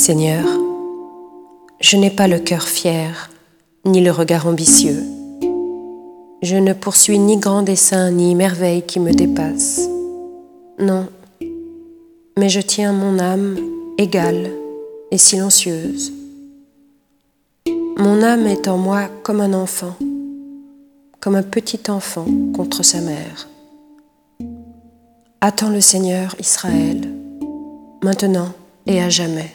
Seigneur, je n'ai pas le cœur fier, ni le regard ambitieux. Je ne poursuis ni grand dessein, ni merveille qui me dépasse. Non, mais je tiens mon âme égale et silencieuse. Mon âme est en moi comme un enfant, comme un petit enfant contre sa mère. Attends le Seigneur Israël, maintenant et à jamais.